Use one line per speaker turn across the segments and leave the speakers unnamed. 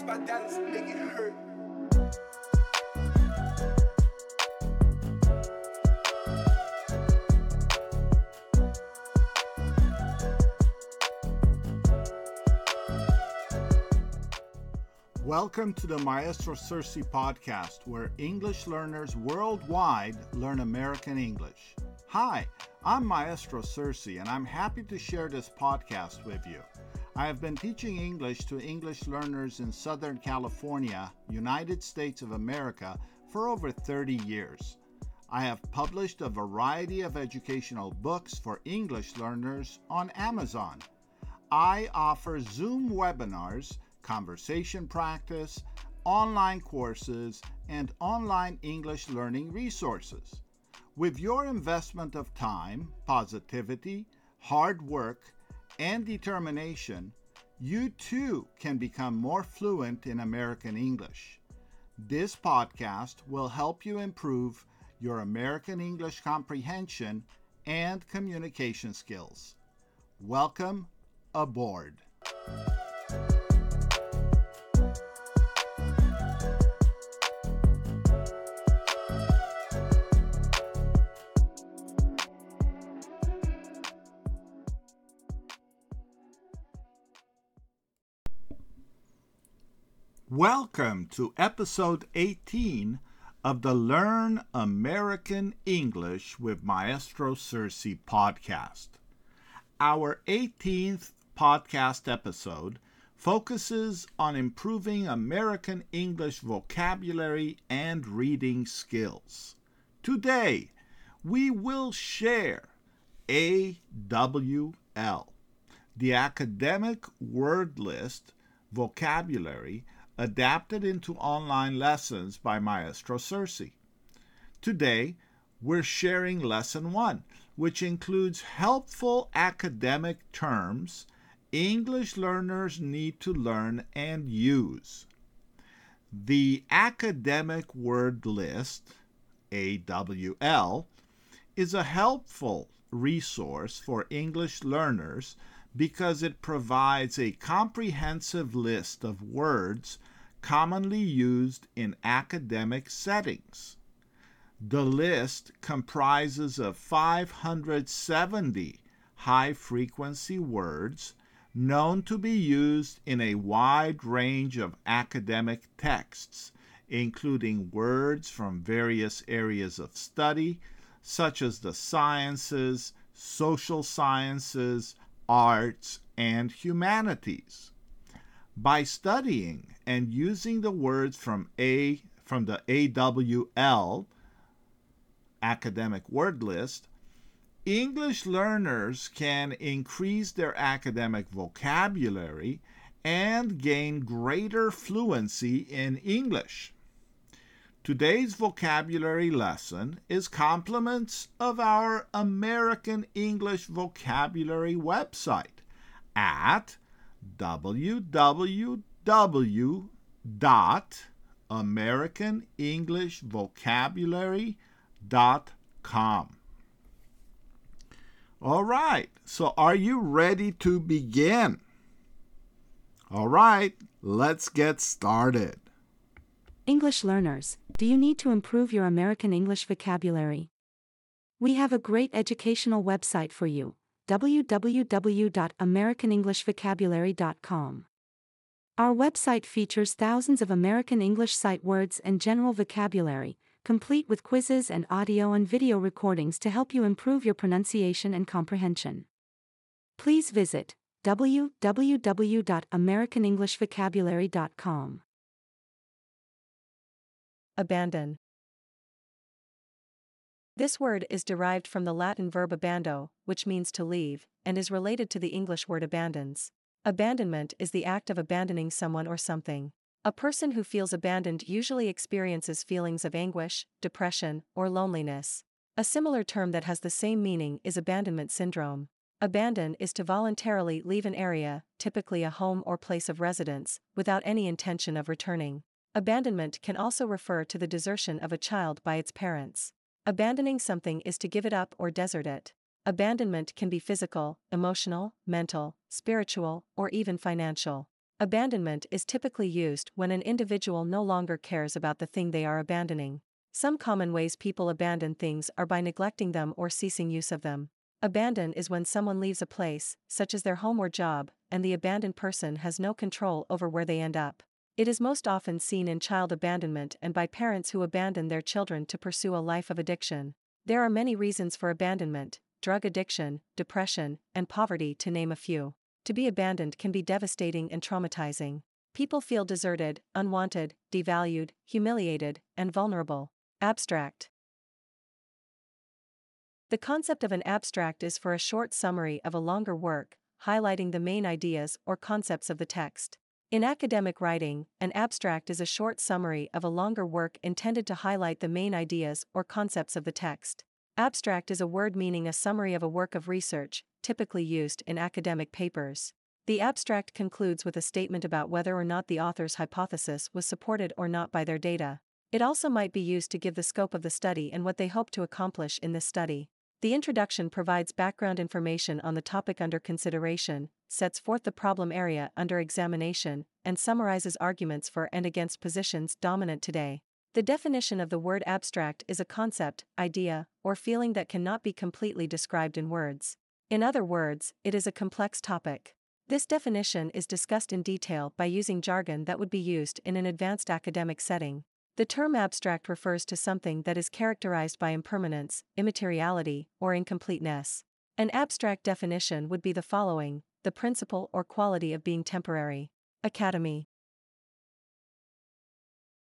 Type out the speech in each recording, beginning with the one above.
Beats by Dallas, it hurt.
Welcome to the Maestro Sersea podcast, where English learners worldwide learn American English. Hi, I'm Maestro Sersea, and I'm happy to share this podcast with you. I have been teaching English to English learners in Southern California, United States of America, for over 30 years. I have published a variety of educational books for English learners on Amazon. I offer Zoom webinars conversation practice, online courses, and online English learning resources. With your investment of time, positivity, hard work, and determination, you too can become more fluent in American English. This podcast will help you improve your American English comprehension and communication skills. Welcome aboard. Welcome to episode 18 of the Learn American English with Maestro Sersea podcast. Our 18th podcast episode focuses on improving American English vocabulary and reading skills. Today, we will share AWL, the academic word list vocabulary adapted into online lessons by Maestro Sersea. Today, we're sharing Lesson 1, which includes helpful academic terms English learners need to learn and use. The Academic Word List, AWL, is a helpful resource for English learners because it provides a comprehensive list of words commonly used in academic settings. The list comprises of 570 high frequency words known to be used in a wide range of academic texts, including words from various areas of study, such as the sciences, social sciences, arts, and humanities by studying and using the words from A from the AWL academic word list, English learners can increase their academic vocabulary and gain greater fluency in English. Today's vocabulary lesson is compliments of our American English vocabulary website at www.americanenglishvocabulary.com. All right, so are you ready to begin? All right, let's get started.
English learners, do you need to improve your American English vocabulary? We have a great educational website for you www.americanenglishvocabulary.com. Our website features thousands of American English sight words and general vocabulary, complete with quizzes and audio and video recordings to help you improve your pronunciation and comprehension. Please visit www.americanenglishvocabulary.com. Abandon. This word is derived from the Latin verb abando, which means to leave, and is related to the English word abandons. Abandonment is the act of abandoning someone or something. A person who feels abandoned usually experiences feelings of anguish, depression, or loneliness. A similar term that has the same meaning is abandonment syndrome. Abandon is to voluntarily leave an area, typically a home or place of residence, without any intention of returning. Abandonment can also refer to the desertion of a child by its parents. Abandoning something is to give it up or desert it. Abandonment can be physical, emotional, mental, spiritual, or even financial. Abandonment is typically used when an individual no longer cares about the thing they are abandoning. Some common ways people abandon things are by neglecting them or ceasing use of them. Abandon is when someone leaves a place, such as their home or job, and the abandoned person has no control over where they end up. It is most often seen in child abandonment and by parents who abandon their children to pursue a life of addiction. There are many reasons for abandonment drug addiction, depression, and poverty, to name a few. To be abandoned can be devastating and traumatizing. People feel deserted, unwanted, devalued, humiliated, and vulnerable. Abstract The concept of an abstract is for a short summary of a longer work, highlighting the main ideas or concepts of the text. In academic writing, an abstract is a short summary of a longer work intended to highlight the main ideas or concepts of the text. Abstract is a word meaning a summary of a work of research, typically used in academic papers. The abstract concludes with a statement about whether or not the author's hypothesis was supported or not by their data. It also might be used to give the scope of the study and what they hope to accomplish in this study. The introduction provides background information on the topic under consideration, sets forth the problem area under examination, and summarizes arguments for and against positions dominant today. The definition of the word abstract is a concept, idea, or feeling that cannot be completely described in words. In other words, it is a complex topic. This definition is discussed in detail by using jargon that would be used in an advanced academic setting. The term abstract refers to something that is characterized by impermanence, immateriality, or incompleteness. An abstract definition would be the following the principle or quality of being temporary. Academy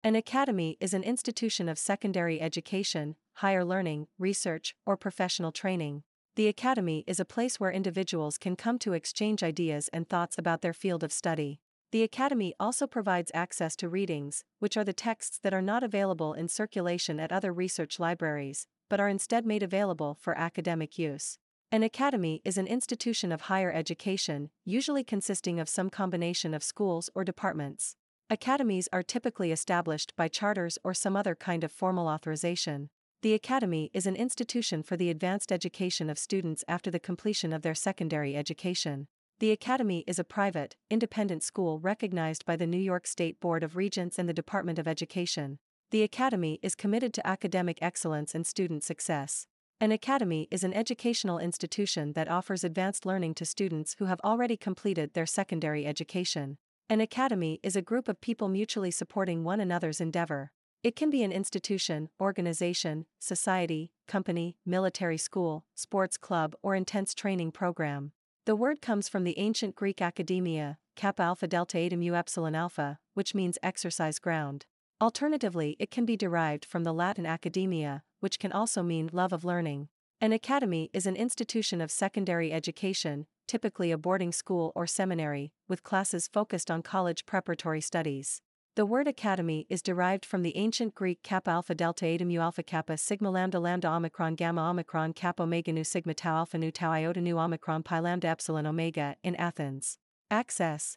An academy is an institution of secondary education, higher learning, research, or professional training. The academy is a place where individuals can come to exchange ideas and thoughts about their field of study. The Academy also provides access to readings, which are the texts that are not available in circulation at other research libraries, but are instead made available for academic use. An academy is an institution of higher education, usually consisting of some combination of schools or departments. Academies are typically established by charters or some other kind of formal authorization. The academy is an institution for the advanced education of students after the completion of their secondary education. The Academy is a private, independent school recognized by the New York State Board of Regents and the Department of Education. The Academy is committed to academic excellence and student success. An academy is an educational institution that offers advanced learning to students who have already completed their secondary education. An academy is a group of people mutually supporting one another's endeavor. It can be an institution, organization, society, company, military school, sports club, or intense training program. The word comes from the ancient Greek academia, kappa alpha delta eta mu epsilon alpha, which means exercise ground. Alternatively, it can be derived from the Latin academia, which can also mean love of learning. An academy is an institution of secondary education, typically a boarding school or seminary, with classes focused on college preparatory studies. The word academy is derived from the ancient Greek kappa alpha delta eta mu alpha kappa sigma lambda lambda omicron gamma omicron kappa omega nu sigma tau alpha nu tau iota nu omicron pi lambda epsilon omega in Athens. Access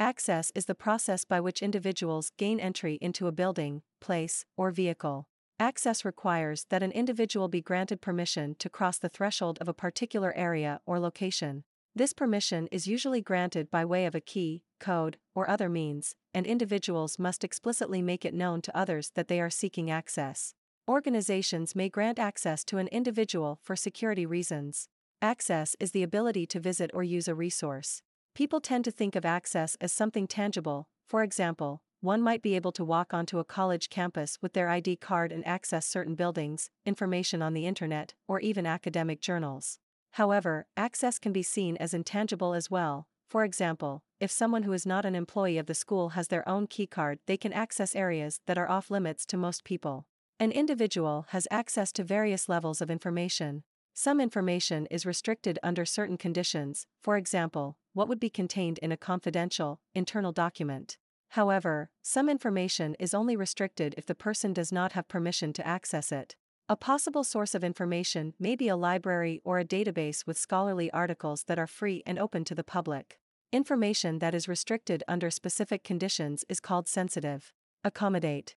Access is the process by which individuals gain entry into a building, place, or vehicle. Access requires that an individual be granted permission to cross the threshold of a particular area or location. This permission is usually granted by way of a key, code, or other means, and individuals must explicitly make it known to others that they are seeking access. Organizations may grant access to an individual for security reasons. Access is the ability to visit or use a resource. People tend to think of access as something tangible, for example, one might be able to walk onto a college campus with their ID card and access certain buildings, information on the internet, or even academic journals. However, access can be seen as intangible as well. For example, if someone who is not an employee of the school has their own keycard, they can access areas that are off limits to most people. An individual has access to various levels of information. Some information is restricted under certain conditions, for example, what would be contained in a confidential, internal document. However, some information is only restricted if the person does not have permission to access it. A possible source of information may be a library or a database with scholarly articles that are free and open to the public. Information that is restricted under specific conditions is called sensitive. Accommodate.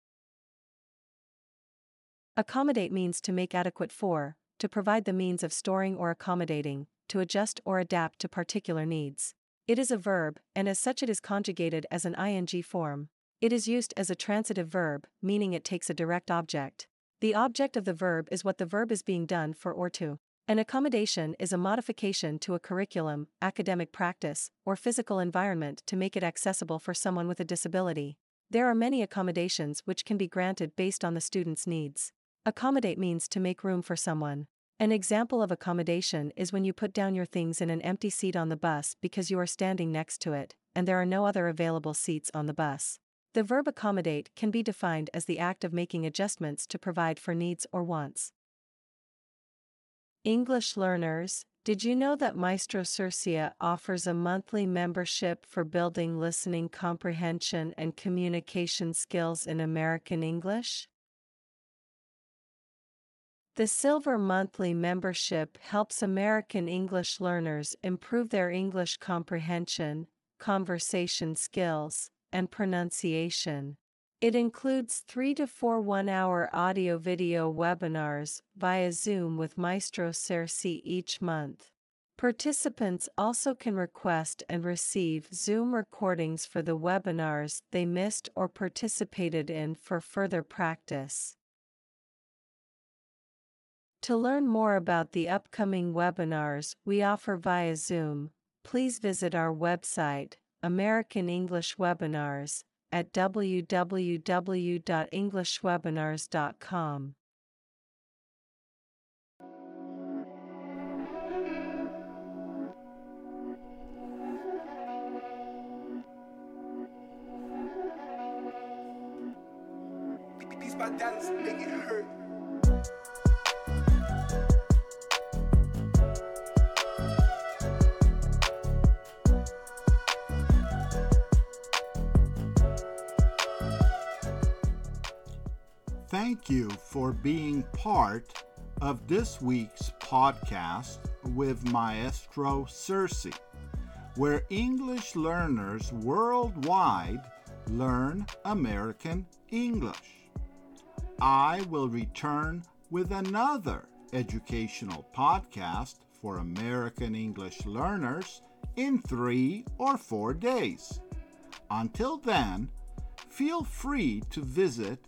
Accommodate means to make adequate for, to provide the means of storing or accommodating, to adjust or adapt to particular needs. It is a verb, and as such it is conjugated as an ing form. It is used as a transitive verb, meaning it takes a direct object. The object of the verb is what the verb is being done for or to. An accommodation is a modification to a curriculum, academic practice, or physical environment to make it accessible for someone with a disability. There are many accommodations which can be granted based on the student's needs. Accommodate means to make room for someone. An example of accommodation is when you put down your things in an empty seat on the bus because you are standing next to it, and there are no other available seats on the bus. The verb accommodate can be defined as the act of making adjustments to provide for needs or wants. English learners, did you know that Maestro Sersea offers a monthly membership for building listening comprehension and communication skills in American English? The Silver Monthly membership helps American English learners improve their English comprehension, conversation skills, and pronunciation. It includes three to four one hour audio video webinars via Zoom with Maestro Sersea each month. Participants also can request and receive Zoom recordings for the webinars they missed or participated in for further practice. To learn more about the upcoming webinars we offer via Zoom, please visit our website, American English Webinars, at www.englishwebinars.com.
It hurt.
Thank you for being part of this week's podcast with Maestro Sersea, where English learners worldwide learn American English. I will return with another educational podcast for American English learners in three or four days. Until then, feel free to visit